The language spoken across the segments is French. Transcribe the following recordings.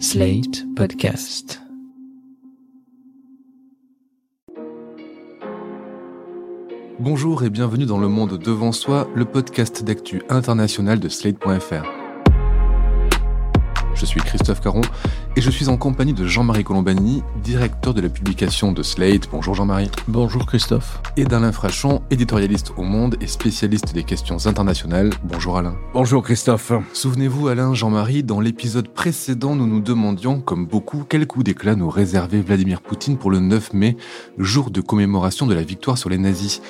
Slate Podcast. Bonjour et bienvenue dans Le Monde Devant Soi, le podcast d'actu international de Slate.fr. Je suis Christophe Caron et je suis en compagnie de Jean-Marie Colombani, directeur de la publication de Slate. Bonjour Jean-Marie. Bonjour Christophe. Et d'Alain Frachon, éditorialiste au Monde et spécialiste des questions internationales. Bonjour Alain. Bonjour Christophe. Souvenez-vous Alain, Jean-Marie, dans l'épisode précédent, nous nous demandions, comme beaucoup, quel coup d'éclat nous réservait Vladimir Poutine pour le 9 mai, jour de commémoration de la victoire sur les nazis.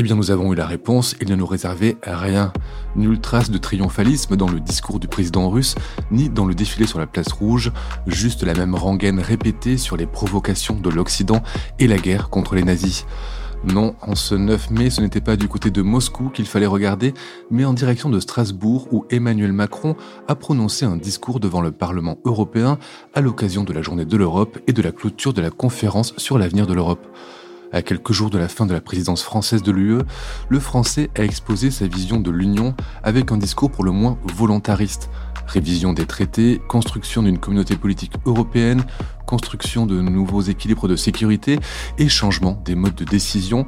Eh bien, nous avons eu la réponse, il ne nous réservait rien. Nulle trace de triomphalisme dans le discours du président russe, ni dans le défilé sur la place rouge, juste la même rengaine répétée sur les provocations de l'Occident et la guerre contre les nazis. Non, en ce 9 mai, ce n'était pas du côté de Moscou qu'il fallait regarder, mais en direction de Strasbourg où Emmanuel Macron a prononcé un discours devant le Parlement européen à l'occasion de la journée de l'Europe et de la clôture de la conférence sur l'avenir de l'Europe. À quelques jours de la fin de la présidence française de l'UE, le Français a exposé sa vision de l'Union avec un discours pour le moins volontariste. Révision des traités, construction d'une communauté politique européenne, construction de nouveaux équilibres de sécurité et changement des modes de décision.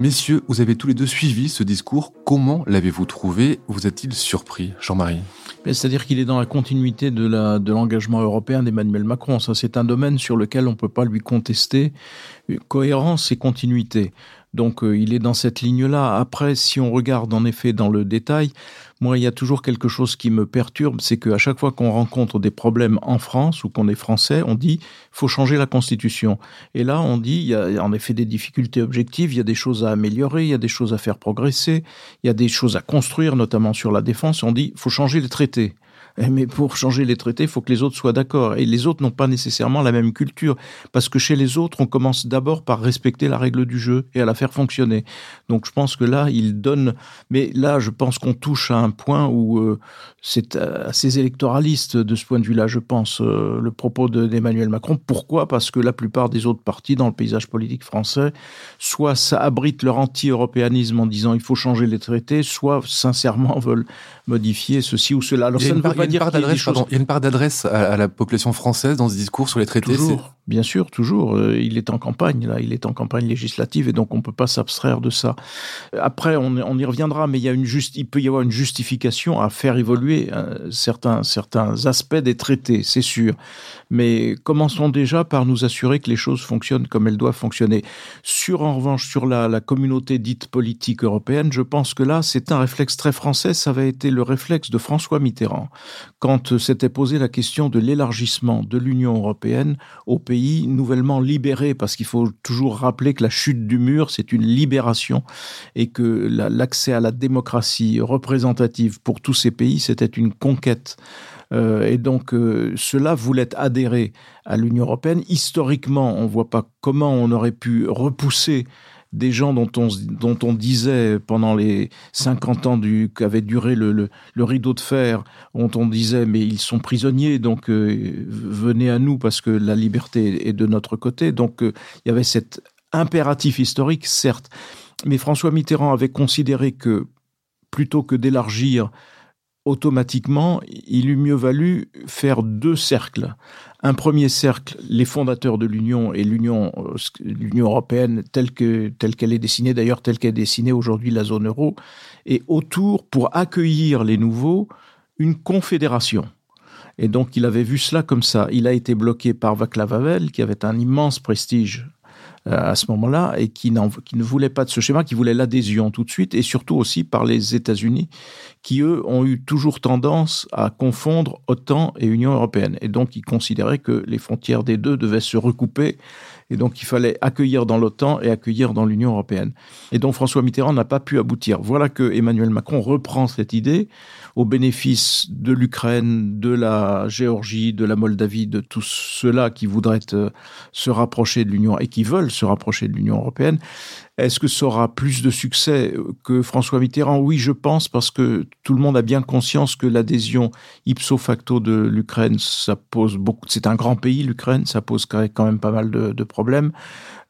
Messieurs, vous avez tous les deux suivi ce discours. Comment l'avez-vous trouvé? Vous a-t-il surpris, Jean-Marie? C'est-à-dire qu'il est dans la continuité de l'engagement européen d'Emmanuel Macron. C'est un domaine sur lequel on ne peut pas lui contester cohérence et continuité. Donc euh, il est dans cette ligne-là. Après, si on regarde en effet dans le détail, moi, il y a toujours quelque chose qui me perturbe, c'est qu'à chaque fois qu'on rencontre des problèmes en France ou qu'on est français, on dit faut changer la Constitution. Et là, on dit il y a en effet des difficultés objectives, il y a des choses à améliorer, il y a des choses à faire progresser, il y a des choses à construire, notamment sur la défense. On dit faut changer les traités. Eh, mais pour changer les traités, il faut que les autres soient d'accord. Et les autres n'ont pas nécessairement la même culture. Parce que chez les autres, on commence d'abord par respecter la règle du jeu et à la faire fonctionner. Donc je pense que là, il donne. Mais là, je pense qu'on touche à un point où euh, c'est assez électoraliste de ce point de vue-là, je pense, euh, le propos d'Emmanuel Macron. Pourquoi? Parce que la plupart des autres partis dans le paysage politique français, soit ça abrite leur anti-européanisme en disant il faut changer les traités, soit sincèrement veulent modifier ceci ou cela. Alors ça ne veut pas dire qu'il y, il y a une part d'adresse à, la population française dans ce discours sur les traités. Toujours, bien sûr, toujours. Euh, il est en campagne là, il est en campagne législative et donc on peut pas s'abstraire de ça. Après, on, on, y reviendra, mais il y a une juste, il peut y avoir une justification à faire évoluer euh, certains certains aspects des traités, c'est sûr. Mais commençons déjà par nous assurer que les choses fonctionnent comme elles doivent fonctionner. Sur en revanche sur la, la communauté dite politique européenne, je pense que là c'est un réflexe très français. Ça avait été le réflexe de François Mitterrand quand s'était posé la question de l'élargissement de l'Union européenne aux pays nouvellement libérés, parce qu'il faut toujours rappeler que la chute du mur, c'est une libération et que l'accès à la démocratie représentative pour tous ces pays, c'était une conquête. Euh, et donc, euh, cela voulait adhérer à l'Union européenne. Historiquement, on ne voit pas comment on aurait pu repousser des gens dont on, dont on disait pendant les 50 ans qu'avait duré le, le, le, rideau de fer, dont on disait mais ils sont prisonniers, donc euh, venez à nous parce que la liberté est de notre côté. Donc euh, il y avait cet impératif historique, certes, mais François Mitterrand avait considéré que plutôt que d'élargir automatiquement, il eût mieux valu faire deux cercles. Un premier cercle, les fondateurs de l'Union et l'Union euh, européenne telle que telle qu'elle est dessinée, d'ailleurs telle qu'elle est dessinée aujourd'hui la zone euro, et autour, pour accueillir les nouveaux, une confédération. Et donc il avait vu cela comme ça. Il a été bloqué par Václav Havel, qui avait un immense prestige à ce moment-là et qui, qui, ne voulait pas de ce schéma, qui voulait l'adhésion tout de suite et surtout aussi par les États-Unis qui, eux, ont eu toujours tendance à confondre OTAN et Union européenne. Et donc, ils considéraient que les frontières des deux devaient se recouper et donc, il fallait accueillir dans l'OTAN et accueillir dans l'Union européenne. Et donc, François Mitterrand n'a pas pu aboutir. Voilà que Emmanuel Macron reprend cette idée au bénéfice de l'Ukraine, de la Géorgie, de la Moldavie, de tous ceux-là qui voudraient euh, se rapprocher de l'Union et qui veulent se rapprocher de l'Union européenne. Est-ce que ça aura plus de succès que François Mitterrand? Oui, je pense, parce que tout le monde a bien conscience que l'adhésion ipso facto de l'Ukraine, ça pose beaucoup. C'est un grand pays, l'Ukraine, ça pose quand même pas mal de, de problèmes.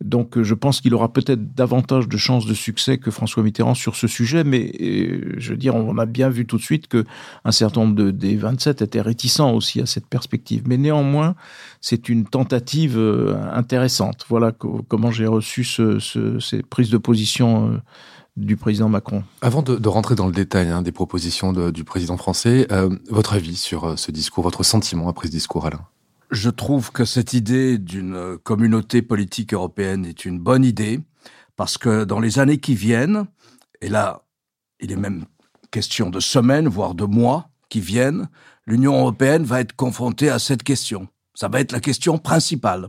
Donc euh, je pense qu'il aura peut-être davantage de chances de succès que François Mitterrand sur ce sujet, mais euh, je veux dire, on a bien vu tout de suite que un certain nombre de, des 27 étaient réticents aussi à cette perspective. Mais néanmoins, c'est une tentative euh, intéressante. Voilà comment j'ai reçu ce, ce, ces prises de position du président Macron. Avant de, rentrer dans le détail hein, des propositions du président français, votre avis sur ce discours, votre sentiment après ce discours, Alain? Je trouve que cette idée d'une communauté politique européenne est une bonne idée, parce que dans les années qui viennent, et là, il est même question de semaines, voire de mois qui viennent, l'Union européenne va être confrontée à cette question. Ça va être la question principale.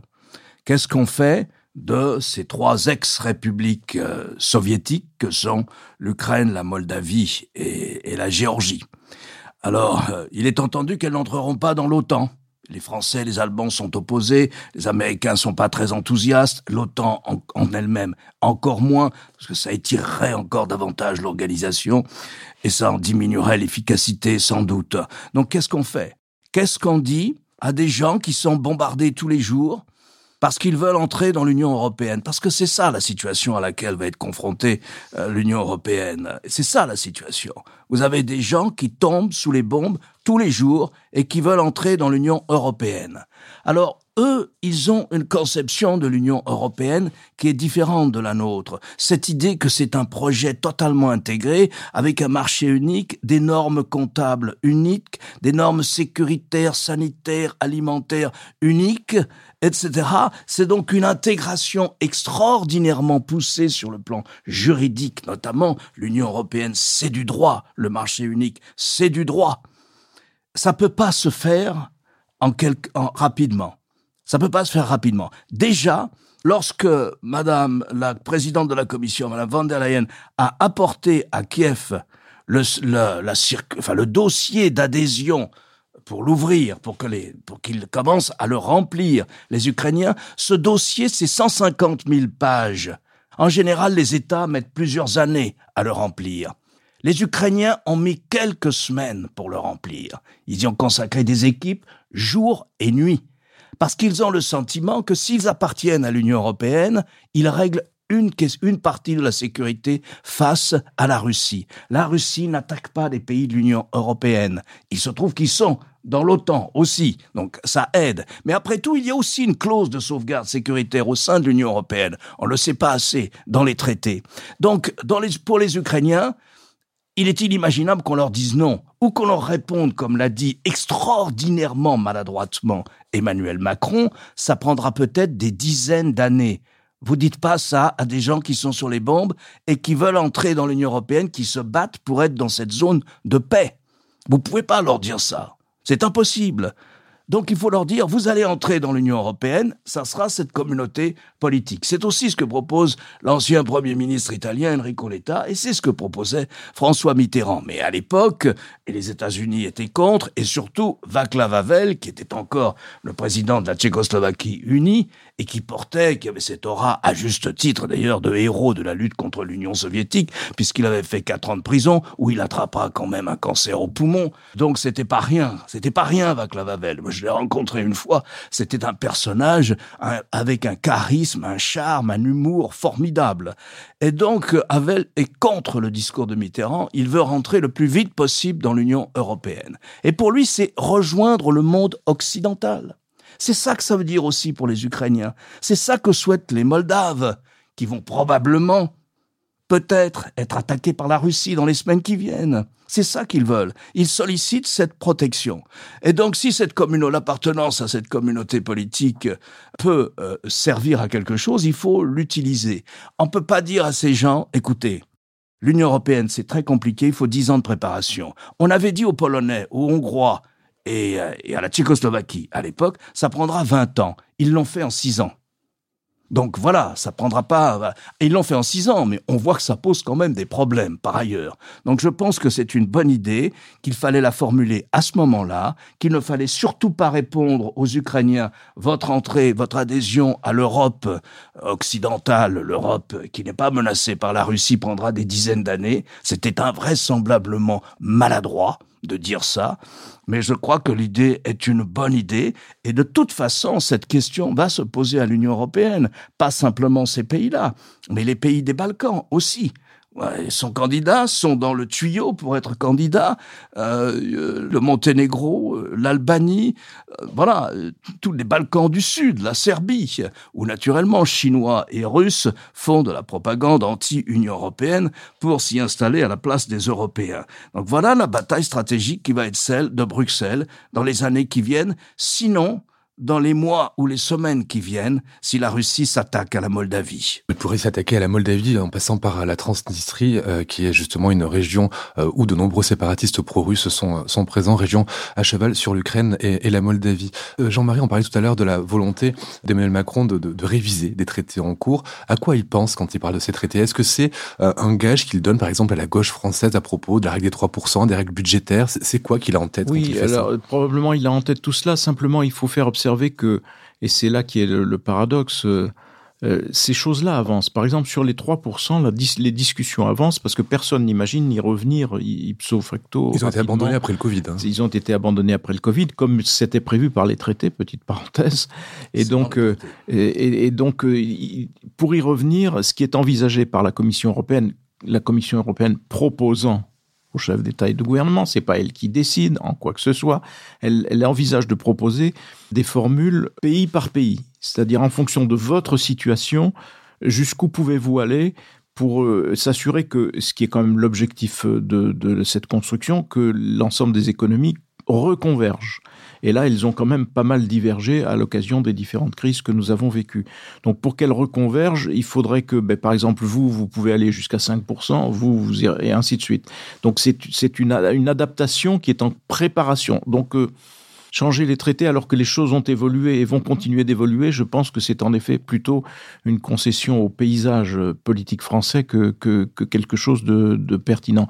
Qu'est-ce qu'on fait de ces trois ex-républiques euh, soviétiques que sont l'Ukraine, la Moldavie et, la Géorgie? Alors, euh, il est entendu qu'elles n'entreront pas dans l'OTAN. Les Français les Allemands sont opposés, les Américains sont pas très enthousiastes, l'OTAN en, elle-même encore moins, parce que ça étirerait encore davantage l'organisation, et ça en diminuerait l'efficacité sans doute. Donc qu'est-ce qu'on fait? Qu'est-ce qu'on dit à des gens qui sont bombardés tous les jours parce qu'ils veulent entrer dans l'Union européenne, parce que c'est ça la situation à laquelle va être confrontée euh, l'Union européenne. C'est ça la situation. Vous avez des gens qui tombent sous les bombes tous les jours et qui veulent entrer dans l'Union européenne. Alors, eux, ils ont une conception de l'Union européenne qui est différente de la nôtre. Cette idée que c'est un projet totalement intégré, avec un marché unique, des normes comptables uniques, des normes sécuritaires, sanitaires, alimentaires uniques, etc. C'est donc une intégration extraordinairement poussée sur le plan juridique, notamment. L'Union européenne, c'est du droit. Le marché unique, c'est du droit. Ça peut pas se faire en quelque, en, rapidement. Ça peut pas se faire rapidement. Déjà, lorsque Madame la présidente de la Commission, Madame von der Leyen, a apporté à Kiev le dossier d'adhésion pour l'ouvrir, pour que les, pour qu'ils commencent à le remplir, les Ukrainiens, ce dossier, c'est 150 000 pages. En général, les États mettent plusieurs années à le remplir. Les Ukrainiens ont mis quelques semaines pour le remplir. Ils y ont consacré des équipes jour et nuit. Parce qu'ils ont le sentiment que s'ils appartiennent à l'Union européenne, ils règlent une, une partie de la sécurité face à la Russie. La Russie n'attaque pas les pays de l'Union européenne. Il se trouve qu'ils sont dans l'OTAN aussi, donc ça aide. Mais après tout, il y a aussi une clause de sauvegarde sécuritaire au sein de l'Union européenne. On ne le sait pas assez dans les traités. Donc, pour les Ukrainiens, il est inimaginable qu'on leur dise non, ou qu'on leur réponde, comme l'a dit extraordinairement maladroitement Emmanuel Macron, ça prendra peut-être des dizaines d'années. Vous dites pas ça à des gens qui sont sur les bombes et qui veulent entrer dans l'Union européenne, qui se battent pour être dans cette zone de paix. Vous pouvez pas leur dire ça. C'est impossible. Donc il faut leur dire, vous allez entrer dans l'Union européenne, ça sera cette communauté politique. C'est aussi ce que propose l'ancien Premier ministre italien Enrico Letta, et c'est ce que proposait François Mitterrand. Mais à l'époque, les États-Unis étaient contre, et surtout Václav Havel, qui était encore le président de la Tchécoslovaquie unie, et qui portait, qui avait cette aura, à juste titre d'ailleurs, de héros de la lutte contre l'Union soviétique, puisqu'il avait fait quatre ans de prison, où il attrapera quand même un cancer au poumon. Donc c'était pas rien, c'était pas rien Václav Havel je l'ai rencontré une fois, c'était un personnage avec un charisme, un charme, un humour formidable. Et donc, Havel est contre le discours de Mitterrand, il veut rentrer le plus vite possible dans l'Union européenne. Et pour lui, c'est rejoindre le monde occidental. C'est ça que ça veut dire aussi pour les Ukrainiens. C'est ça que souhaitent les Moldaves, qui vont probablement peut-être être attaqués par la Russie dans les semaines qui viennent. C'est ça qu'ils veulent. Ils sollicitent cette protection. Et donc, si cette communauté, l'appartenance à cette communauté politique peut euh, servir à quelque chose, il faut l'utiliser. On peut pas dire à ces gens, écoutez, l'Union européenne, c'est très compliqué, il faut dix ans de préparation. On avait dit aux Polonais, aux Hongrois et, euh, et à la Tchécoslovaquie à l'époque, ça prendra 20 ans. Ils l'ont fait en six ans. Donc voilà, ça prendra pas. Ils l'ont fait en six ans, mais on voit que ça pose quand même des problèmes par ailleurs. Donc je pense que c'est une bonne idée, qu'il fallait la formuler à ce moment-là, qu'il ne fallait surtout pas répondre aux Ukrainiens votre entrée, votre adhésion à l'Europe occidentale, l'Europe qui n'est pas menacée par la Russie prendra des dizaines d'années. C'était invraisemblablement maladroit de dire ça, mais je crois que l'idée est une bonne idée, et de toute façon, cette question va se poser à l'Union européenne, pas simplement ces pays-là, mais les pays des Balkans aussi. Ouais, son candidat sont dans le tuyau pour être candidat. Euh, le Monténégro, euh, l'Albanie, euh, voilà, tous les Balkans du Sud, la Serbie, où naturellement Chinois et Russes font de la propagande anti-Union européenne pour s'y installer à la place des Européens. Donc voilà la bataille stratégique qui va être celle de Bruxelles dans les années qui viennent. Sinon, dans les mois ou les semaines qui viennent si la Russie s'attaque à la Moldavie. Il pourrait s'attaquer à la Moldavie en passant par la Transnistrie, euh, qui est justement une région euh, où de nombreux séparatistes pro-russes sont, sont présents, région à cheval sur l'Ukraine et, et, la Moldavie. Euh, Jean-Marie, on parlait tout à l'heure de la volonté d'Emmanuel Macron de, de, de, réviser des traités en cours. À quoi il pense quand il parle de ces traités? Est-ce que c'est un gage qu'il donne par exemple à la gauche française à propos de la règle des 3%, des règles budgétaires? C'est quoi qu'il a en tête Oui, alors ça? probablement il a en tête tout cela. Simplement, il faut faire observer observer que, et c'est là qui est le, le paradoxe, euh, ces choses-là avancent. Par exemple, sur les 3%, la dis les discussions avancent parce que personne n'imagine y revenir ipso facto. Ils ont été abandonnés après le Covid. Hein. Ils ont été abandonnés après le Covid, comme c'était prévu par les traités, petite parenthèse. Et donc, euh, et, et, donc euh, pour y revenir, ce qui est envisagé par la Commission européenne, la Commission européenne proposant au chef d'État et de gouvernement, c'est pas elle qui décide en quoi que ce soit. Elle, elle envisage de proposer des formules pays par pays, c'est-à-dire en fonction de votre situation, jusqu'où pouvez-vous aller pour euh, s'assurer que, ce qui est quand même l'objectif de, de cette construction, que l'ensemble des économies reconvergent. Et là, ils ont quand même pas mal divergé à l'occasion des différentes crises que nous avons vécues. Donc, pour qu'elles reconvergent, il faudrait que, ben, par exemple, vous, vous pouvez aller jusqu'à 5%, vous, vous irez, et ainsi de suite. Donc, c'est une, une adaptation qui est en préparation. Donc, euh, changer les traités alors que les choses ont évolué et vont continuer d'évoluer, je pense que c'est en effet plutôt une concession au paysage politique français que, que, que quelque chose de, pertinent.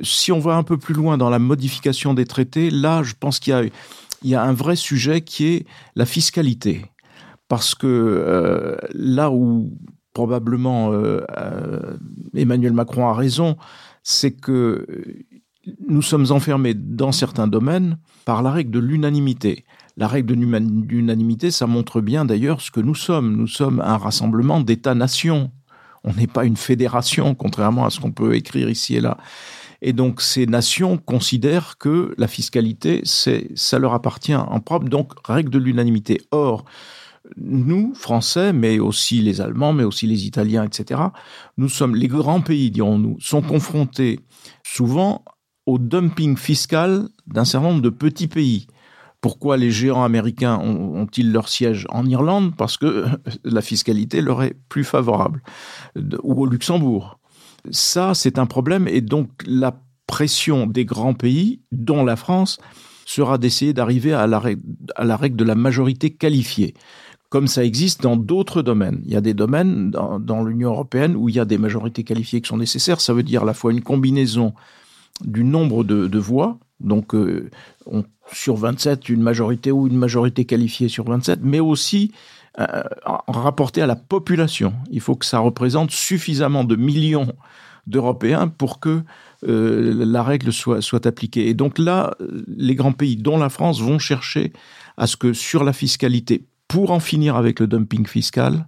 Si on va un peu plus loin dans la modification des traités, là, je pense qu'il y a y a un vrai sujet qui est la fiscalité. Parce que euh, là où probablement euh, euh, Emmanuel Macron a raison, c'est que nous sommes enfermés dans certains domaines par la règle de l'unanimité. La règle de l'unanimité, ça montre bien d'ailleurs ce que nous sommes. Nous sommes un rassemblement d'États-nations. On n'est pas une fédération, contrairement à ce qu'on peut écrire ici et là. Et donc ces nations considèrent que la fiscalité, ça leur appartient en propre, donc règle de l'unanimité. Or, nous, Français, mais aussi les Allemands, mais aussi les Italiens, etc., nous sommes, les grands pays, dirons-nous, sont confrontés souvent au dumping fiscal d'un certain nombre de petits pays. Pourquoi les géants américains ont-ils leur siège en Irlande? Parce que la fiscalité leur est plus favorable. Ou au Luxembourg ça, c'est un problème. Et donc, la pression des grands pays, dont la France, sera d'essayer d'arriver à, la règle, de la majorité qualifiée comme ça existe dans d'autres domaines. Il y a des domaines dans l'Union européenne où il y a des majorités qualifiées qui sont nécessaires. Ça veut dire à la fois une combinaison du nombre de, voix, donc euh, sur 27, une majorité ou une majorité qualifiée sur 27, mais aussi euh, rapporté à la population. Il faut que ça représente suffisamment de millions d'Européens pour que euh, la règle soit, soit appliquée. Et donc là, les grands pays, dont la France, vont chercher à ce que sur la fiscalité, pour en finir avec le dumping fiscal,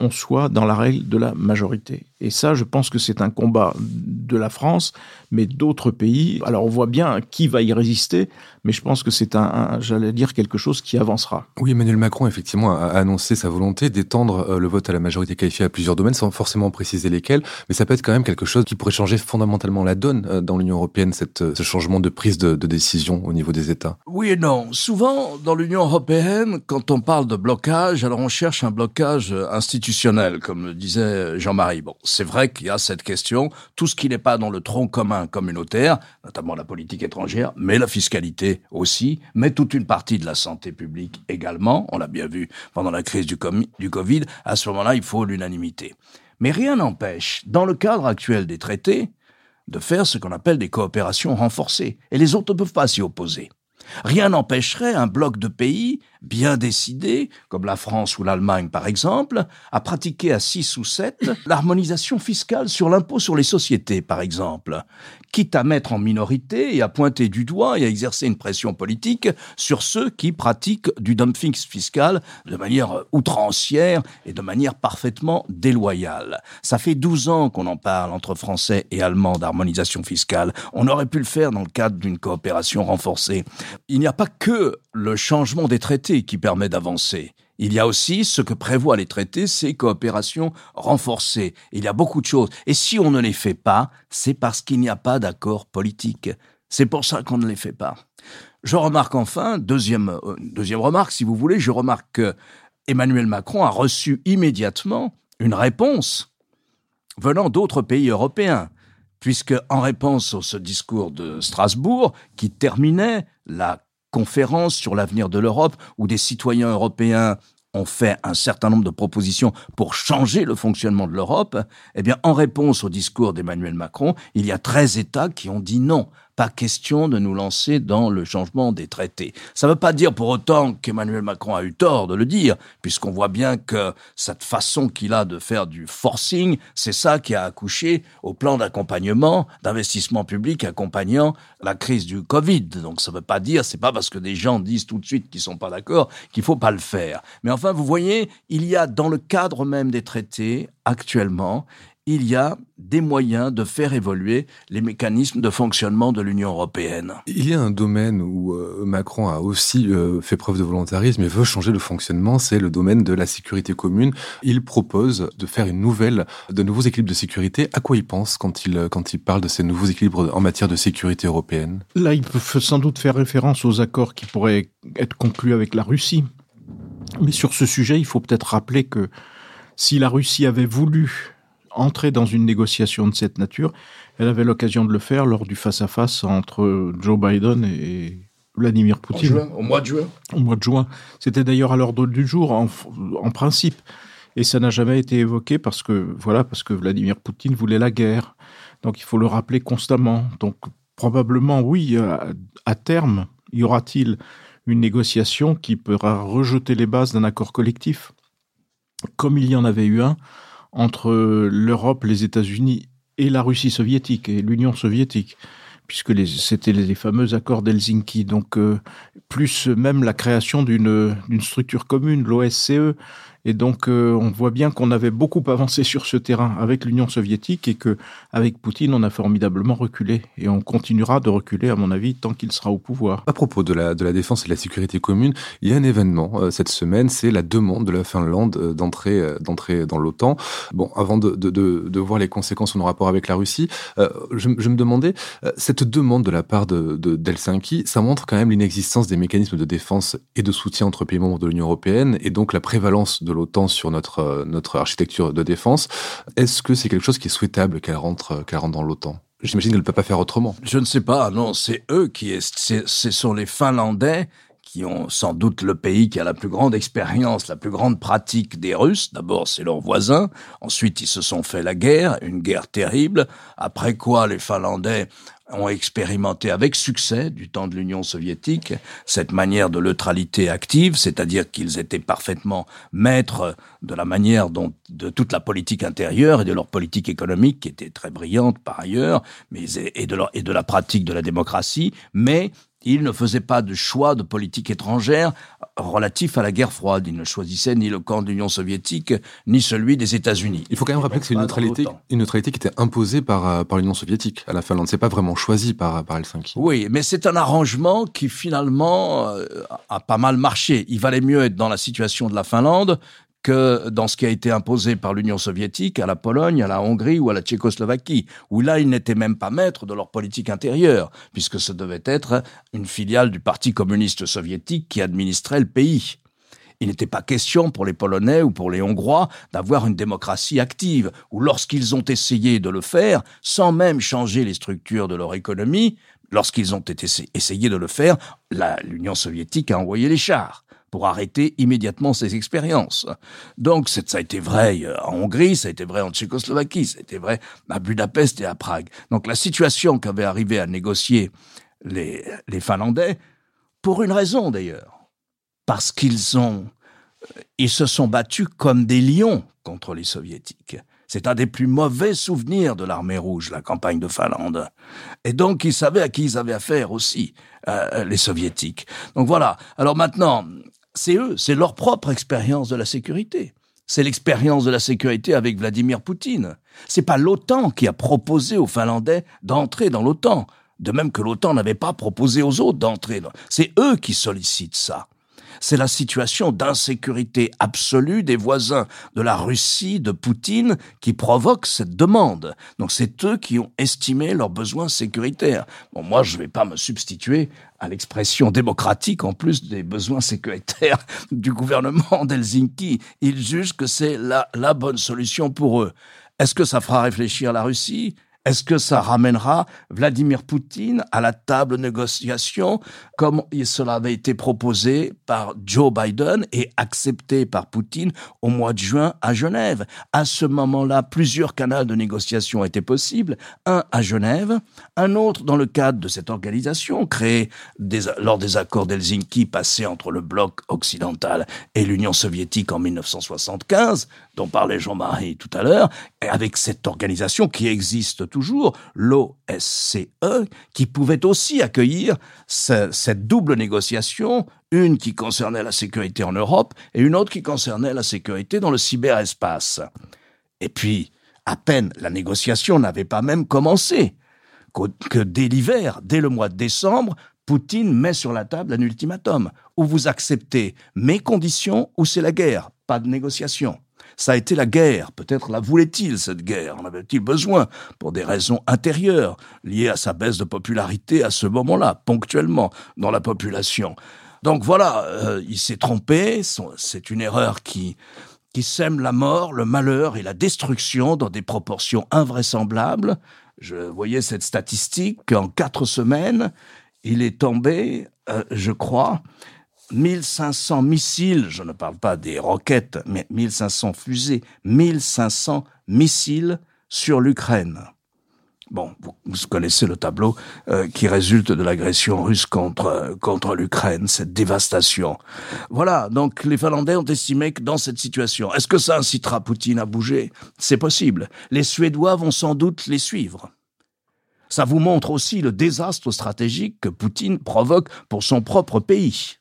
on soit dans la règle de la majorité. Et ça, je pense que c'est un combat de la France, mais d'autres pays. Alors on voit bien qui va y résister, mais je pense que c'est un, un j'allais dire, quelque chose qui avancera. Oui, Emmanuel Macron, effectivement, a annoncé sa volonté d'étendre euh, le vote à la majorité qualifiée à plusieurs domaines, sans forcément préciser lesquels, mais ça peut être quand même quelque chose qui pourrait changer fondamentalement la donne euh, dans l'Union européenne, cette, euh, ce changement de prise de, de décision au niveau des États. Oui et non. Souvent, dans l'Union européenne, quand on parle de blocage, alors on cherche un blocage institutionnel, comme le disait Jean-Marie. Bon, c'est vrai qu'il y a cette question, tout ce qui n'est pas dans le tronc commun communautaire, notamment la politique étrangère, mais la fiscalité aussi, mais toute une partie de la santé publique également, on l'a bien vu pendant la crise du, du Covid, à ce moment-là, il faut l'unanimité. Mais rien n'empêche, dans le cadre actuel des traités, de faire ce qu'on appelle des coopérations renforcées, et les autres ne peuvent pas s'y opposer. Rien n'empêcherait un bloc de pays bien décidé, comme la France ou l'Allemagne par exemple, à pratiquer à 6 ou 7 l'harmonisation fiscale sur l'impôt sur les sociétés par exemple, quitte à mettre en minorité et à pointer du doigt et à exercer une pression politique sur ceux qui pratiquent du dumping fiscal de manière outrancière et de manière parfaitement déloyale. Ça fait 12 ans qu'on en parle entre Français et Allemands d'harmonisation fiscale. On aurait pu le faire dans le cadre d'une coopération renforcée. Il n'y a pas que le changement des traités qui permet d'avancer. Il y a aussi ce que prévoient les traités, ces coopérations renforcées. Il y a beaucoup de choses. Et si on ne les fait pas, c'est parce qu'il n'y a pas d'accord politique. C'est pour ça qu'on ne les fait pas. Je remarque enfin, deuxième, euh, deuxième remarque, si vous voulez, je remarque que Emmanuel Macron a reçu immédiatement une réponse venant d'autres pays européens, puisque en réponse à ce discours de Strasbourg, qui terminait la conférence sur l'avenir de l'Europe où des citoyens européens ont fait un certain nombre de propositions pour changer le fonctionnement de l'Europe, eh bien, en réponse au discours d'Emmanuel Macron, il y a 13 États qui ont dit non pas question de nous lancer dans le changement des traités. Ça ne veut pas dire pour autant qu'Emmanuel Macron a eu tort de le dire, puisqu'on voit bien que cette façon qu'il a de faire du forcing, c'est ça qui a accouché au plan d'accompagnement, d'investissement public accompagnant la crise du Covid. Donc ça ne veut pas dire, c'est pas parce que des gens disent tout de suite qu'ils sont pas d'accord qu'il faut pas le faire. Mais enfin, vous voyez, il y a dans le cadre même des traités actuellement, il y a des moyens de faire évoluer les mécanismes de fonctionnement de l'Union européenne. Il y a un domaine où euh, Macron a aussi euh, fait preuve de volontarisme et veut changer le fonctionnement, c'est le domaine de la sécurité commune. Il propose de faire une nouvelle, de nouveaux équilibres de sécurité. À quoi il pense quand il, quand il parle de ces nouveaux équilibres en matière de sécurité européenne? Là, il peut sans doute faire référence aux accords qui pourraient être conclus avec la Russie. Mais sur ce sujet, il faut peut-être rappeler que si la Russie avait voulu entrer dans une négociation de cette nature. Elle avait l'occasion de le faire lors du face-à-face entre Joe Biden et Vladimir Poutine. au mois de juin Au mois de juin. C'était d'ailleurs à l'ordre du jour, en, en, principe. Et ça n'a jamais été évoqué parce que, voilà, parce que Vladimir Poutine voulait la guerre. Donc il faut le rappeler constamment. Donc probablement, oui, à, à terme, y aura-t-il une négociation qui pourra rejeter les bases d'un accord collectif, comme il y en avait eu un entre l'Europe, les États-Unis et la Russie soviétique et l'Union soviétique, puisque c'était les, fameux accords d'Helsinki. Donc, euh, plus même la création d'une structure commune, l'OSCE, et donc, euh, on voit bien qu'on avait beaucoup avancé sur ce terrain avec l'Union soviétique et que, avec Poutine, on a formidablement reculé. Et on continuera de reculer, à mon avis, tant qu'il sera au pouvoir. À propos de la, de la défense et de la sécurité commune, il y a un événement euh, cette semaine, c'est la demande de la Finlande euh, d'entrer d'entrer dans l'OTAN. Bon, avant de, de, de, voir les conséquences de nos rapports avec la Russie, je, je, me demandais, cette demande de la part de, d'Helsinki, ça montre quand même l'inexistence des mécanismes de défense et de soutien entre pays membres de l'Union européenne et donc la prévalence de l'OTAN sur notre, euh, notre architecture de défense. Est-ce que c'est quelque chose qui est souhaitable qu'elle rentre, euh, qu'elle rentre dans l'OTAN? J'imagine qu'elle ne peut pas faire autrement. Je ne sais pas, non, c'est eux qui, ce sont les Finlandais qui ont sans doute le pays qui a la plus grande expérience, la plus grande pratique des Russes. D'abord, c'est leurs voisins. Ensuite, ils se sont fait la guerre, une guerre terrible. Après quoi, les Finlandais ont expérimenté avec succès du temps de l'Union soviétique cette manière de neutralité active, c'est-à-dire qu'ils étaient parfaitement maîtres de la manière dont de toute la politique intérieure et de leur politique économique qui était très brillante par ailleurs, mais et de leur, et de la pratique de la démocratie, mais il ne faisait pas de choix de politique étrangère relatif à la guerre froide. Il ne choisissait ni le camp de l'Union soviétique, ni celui des États-Unis. Il faut quand même rappeler que c'est une neutralité, une neutralité qui était imposée par, euh, par l'Union soviétique à la Finlande. C'est pas vraiment choisi par, par Helsinki. Oui, mais c'est un arrangement qui finalement euh, a pas mal marché. Il valait mieux être dans la situation de la Finlande que dans ce qui a été imposé par l'Union soviétique à la Pologne, à la Hongrie ou à la Tchécoslovaquie, où là, ils n'étaient même pas maîtres de leur politique intérieure, puisque ce devait être une filiale du Parti communiste soviétique qui administrait le pays. Il n'était pas question pour les Polonais ou pour les Hongrois d'avoir une démocratie active, ou lorsqu'ils ont essayé de le faire, sans même changer les structures de leur économie, lorsqu'ils ont essayé de le faire, l'Union soviétique a envoyé les chars pour arrêter immédiatement ces expériences. Donc ça a été vrai euh, en Hongrie, ça a été vrai en Tchécoslovaquie, ça a été vrai à Budapest et à Prague. Donc la situation qu'avaient arrivé à négocier les, Finlandais, pour une raison d'ailleurs, parce qu'ils ont, euh, ils se sont battus comme des lions contre les soviétiques. C'est un des plus mauvais souvenirs de l'armée rouge, la campagne de Finlande. Et donc, ils savaient à qui ils avaient affaire aussi, euh, les soviétiques. Donc voilà. Alors maintenant, c'est eux, c'est leur propre expérience de la sécurité. C'est l'expérience de la sécurité avec Vladimir Poutine. C'est pas l'OTAN qui a proposé aux Finlandais d'entrer dans l'OTAN. De même que l'OTAN n'avait pas proposé aux autres d'entrer. C'est eux qui sollicitent ça c'est la situation d'insécurité absolue des voisins de la Russie, de Poutine, qui provoque cette demande. Donc c'est eux qui ont estimé leurs besoins sécuritaires. Bon, moi, je ne vais pas me substituer à l'expression démocratique en plus des besoins sécuritaires du gouvernement d'Helsinki. Ils jugent que c'est la, la bonne solution pour eux. Est-ce que ça fera réfléchir la Russie? Est-ce que ça ramènera Vladimir Poutine à la table de négociation comme cela avait été proposé par Joe Biden et accepté par Poutine au mois de juin à Genève? À ce moment-là, plusieurs canaux de négociation étaient possibles. Un à Genève, un autre dans le cadre de cette organisation créée lors des accords d'Helsinki passés entre le bloc occidental et l'Union soviétique en 1975, dont parlait Jean-Marie tout à l'heure, avec cette organisation qui existe toujours, l'OSCE, qui pouvait aussi accueillir cette double négociation, une qui concernait la sécurité en Europe et une autre qui concernait la sécurité dans le cyberespace. Et puis, à peine la négociation n'avait pas même commencé, que dès l'hiver, dès le mois de décembre, Poutine met sur la table un ultimatum, où vous acceptez mes conditions ou c'est la guerre, pas de négociation ça a été la guerre. Peut-être la voulait-il, cette guerre? En avait-il besoin? Pour des raisons intérieures, liées à sa baisse de popularité à ce moment-là, ponctuellement, dans la population. Donc voilà, euh, il s'est trompé, c'est une erreur qui, qui sème la mort, le malheur et la destruction dans des proportions invraisemblables. Je voyais cette statistique qu'en quatre semaines, il est tombé, euh, je crois, 1500 missiles, je ne parle pas des roquettes, mais 1500 fusées, 1500 missiles sur l'Ukraine. Bon, vous, connaissez le tableau euh, qui résulte de l'agression russe contre contre l'Ukraine, cette dévastation. Voilà, donc les Finlandais ont estimé que dans cette situation, est-ce que ça incitera Poutine à bouger? C'est possible. Les Suédois vont sans doute les suivre. Ça vous montre aussi le désastre stratégique que Poutine provoque pour son propre pays.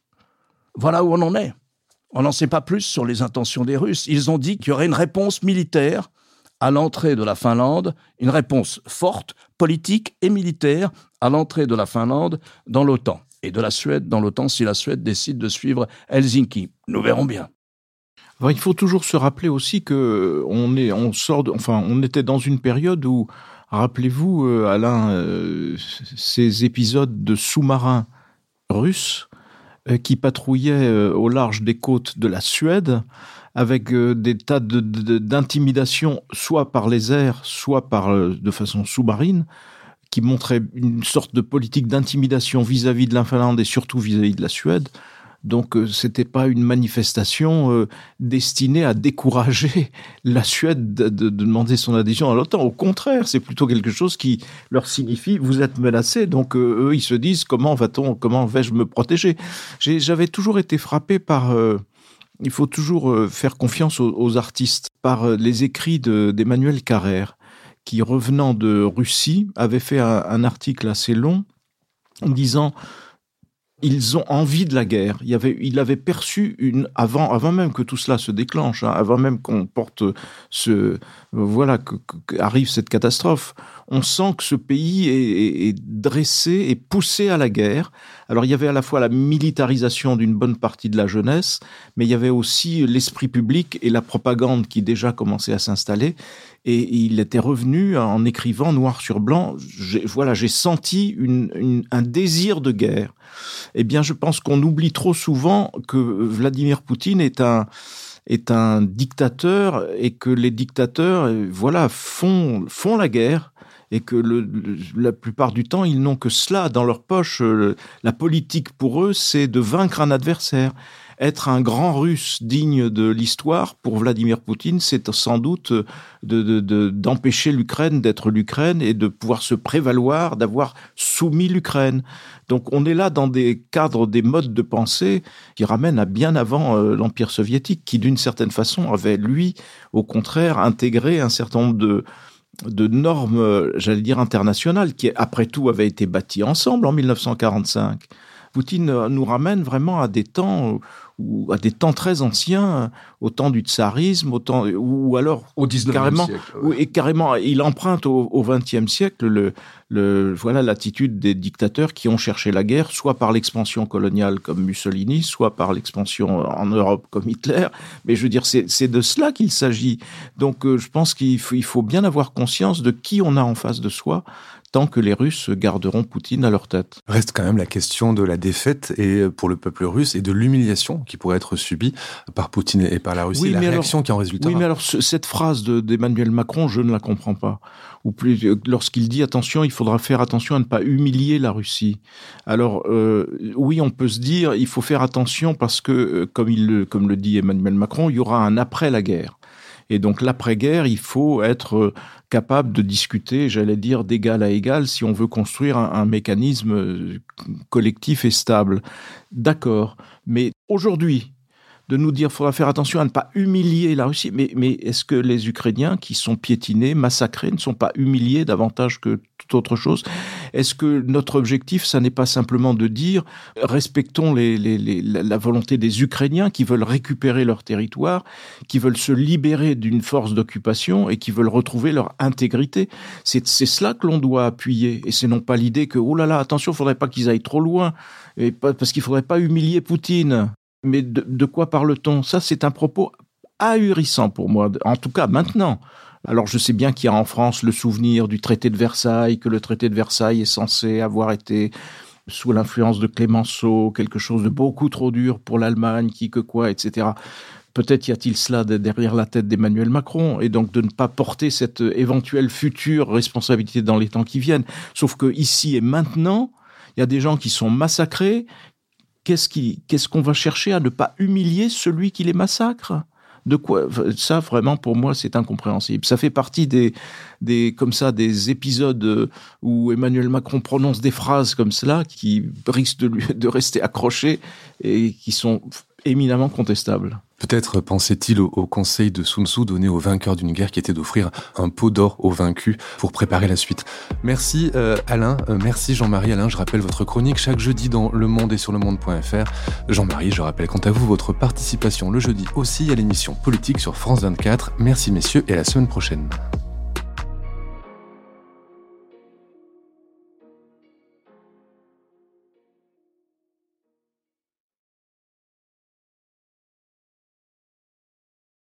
Voilà où on en est. On n'en sait pas plus sur les intentions des Russes. Ils ont dit qu'il y aurait une réponse militaire à l'entrée de la Finlande, une réponse forte, politique et militaire à l'entrée de la Finlande dans l'OTAN et de la Suède dans l'OTAN si la Suède décide de suivre Helsinki. Nous verrons bien. il faut toujours se rappeler aussi que on est, on sort, enfin, on était dans une période où, rappelez-vous, euh, Alain, euh, ces épisodes de sous-marins russes euh, qui patrouillait euh, au large des côtes de la Suède avec euh, des tas d'intimidation, soit par les airs, soit par de façon sous-marine, qui montraient une sorte de politique d'intimidation vis-à-vis de la Finlande et surtout vis-à-vis de la Suède. Donc euh, c'était pas une manifestation euh, destinée à décourager la Suède de, demander son adhésion à l'OTAN. Au contraire, c'est plutôt quelque chose qui leur signifie vous êtes menacés. Donc euh, eux, ils se disent comment va-t-on, comment vais-je me protéger? J'avais toujours été frappé par il faut toujours faire confiance aux, artistes par les écrits d'Emmanuel Carrère, qui revenant de Russie avait fait un, un article assez long en disant ils ont envie de la guerre. Il, avait, il avait perçu une avant, avant même que tout cela se déclenche, hein, avant même qu'on porte ce voilà qu'arrive cette catastrophe. On sent que ce pays est, est, dressé et poussé à la guerre. Alors il y avait à la fois la militarisation d'une bonne partie de la jeunesse, mais il y avait aussi l'esprit public et la propagande qui déjà commençaient à s'installer. Et il était revenu en écrivant noir sur blanc. Voilà, j'ai senti un désir de guerre. Eh bien, je pense qu'on oublie trop souvent que Vladimir Poutine est un est un dictateur et que les dictateurs, voilà, font font la guerre et que la plupart du temps, ils n'ont que cela dans leur poche. La politique pour eux, c'est de vaincre un adversaire. Être un grand russe digne de l'histoire, pour Vladimir Poutine, c'est sans doute d'empêcher de, l'Ukraine d'être l'Ukraine et de pouvoir se prévaloir d'avoir soumis l'Ukraine. Donc on est là dans des cadres, des modes de pensée qui ramènent à bien avant euh, l'Empire soviétique, qui d'une certaine façon avait, lui, au contraire, intégré un certain nombre de, de normes, j'allais dire, internationales, qui, après tout, avaient été bâties ensemble en 1945. Poutine nous ramène vraiment à des temps ou à des temps très anciens, au temps du tsarisme, au temps, ou alors au 19e carrément, siècle. et carrément, il emprunte au, 20e siècle le, le, voilà l'attitude des dictateurs qui ont cherché la guerre, soit par l'expansion coloniale comme Mussolini, soit par l'expansion en Europe comme Hitler. Mais je veux dire, c'est de cela qu'il s'agit. Donc, euh, je pense qu'il faut, il faut bien avoir conscience de qui on a en face de soi tant que les Russes garderont Poutine à leur tête. Reste quand même la question de la défaite et pour le peuple russe et de l'humiliation qui pourrait être subie par Poutine et par la Russie, Oui, la mais réaction alors- qui en résultera. Oui, mais alors ce- cette phrase de- d'Emmanuel Macron, je ne la comprends pas. Ou plus, euh, lorsqu'il dit attention, il faudra faire attention à ne pas humilier la Russie. Alors euh, oui, on peut se dire, il faut faire attention parce que, euh, comme il le, comme le dit Emmanuel Macron, il y aura un après la guerre. Et donc l'après-guerre, il faut être euh, capable de discuter, j'allais dire, d'égal à égal si on veut construire un, mécanisme euh, collectif et stable. D'accord. Mais aujourd'hui, de nous dire faudra faire attention à ne pas humilier la Russie. Mais, mais est-ce que les Ukrainiens qui sont piétinés, massacrés, ne sont pas humiliés davantage que toute autre chose? Est-ce que notre objectif, ça n'est pas simplement de dire respectons les, les, les, la volonté des Ukrainiens qui veulent récupérer leur territoire, qui veulent se libérer d'une force d'occupation et qui veulent retrouver leur intégrité? C'est c'est cela que l'on doit appuyer. Et c'est non pas l'idée que, oh là là, attention, faudrait pas qu'ils aillent trop loin, et pas, parce qu'il faudrait pas humilier Poutine. Mais de, quoi parle-t-on? Ça, c'est un propos ahurissant pour moi, en tout cas maintenant. Alors je sais bien qu'il y a en France le souvenir du traité de Versailles, que le traité de Versailles est censé avoir été sous l'influence de Clémenceau, quelque chose de beaucoup trop dur pour l'Allemagne, qui que quoi, etc. Peut-être y a-t-il cela de- derrière la tête d'Emmanuel Macron, et donc de ne pas porter cette éventuelle future responsabilité dans les temps qui viennent. Sauf que ici et maintenant, il y a des gens qui sont massacrés. Qu'est-ce qu'on va chercher à ne pas humilier celui qui les massacre? De quoi ça vraiment pour moi c'est incompréhensible. Ça fait partie des comme ça des épisodes où Emmanuel Macron prononce des phrases comme cela qui risquent de, de rester accrochées et qui sont éminemment contestables. Peut-être pensait-il au, conseil de Sun Tzu donné aux vainqueurs d'une guerre qui était d'offrir un pot d'or aux vaincus pour préparer la suite. Merci euh, Alain, Euh, merci Jean-Marie Alain. Je rappelle votre chronique chaque jeudi dans Le Monde et sur le monde.fr. Jean-Marie, je rappelle quant à vous votre participation le jeudi aussi à l'émission politique sur France 24. Merci messieurs et à la semaine prochaine.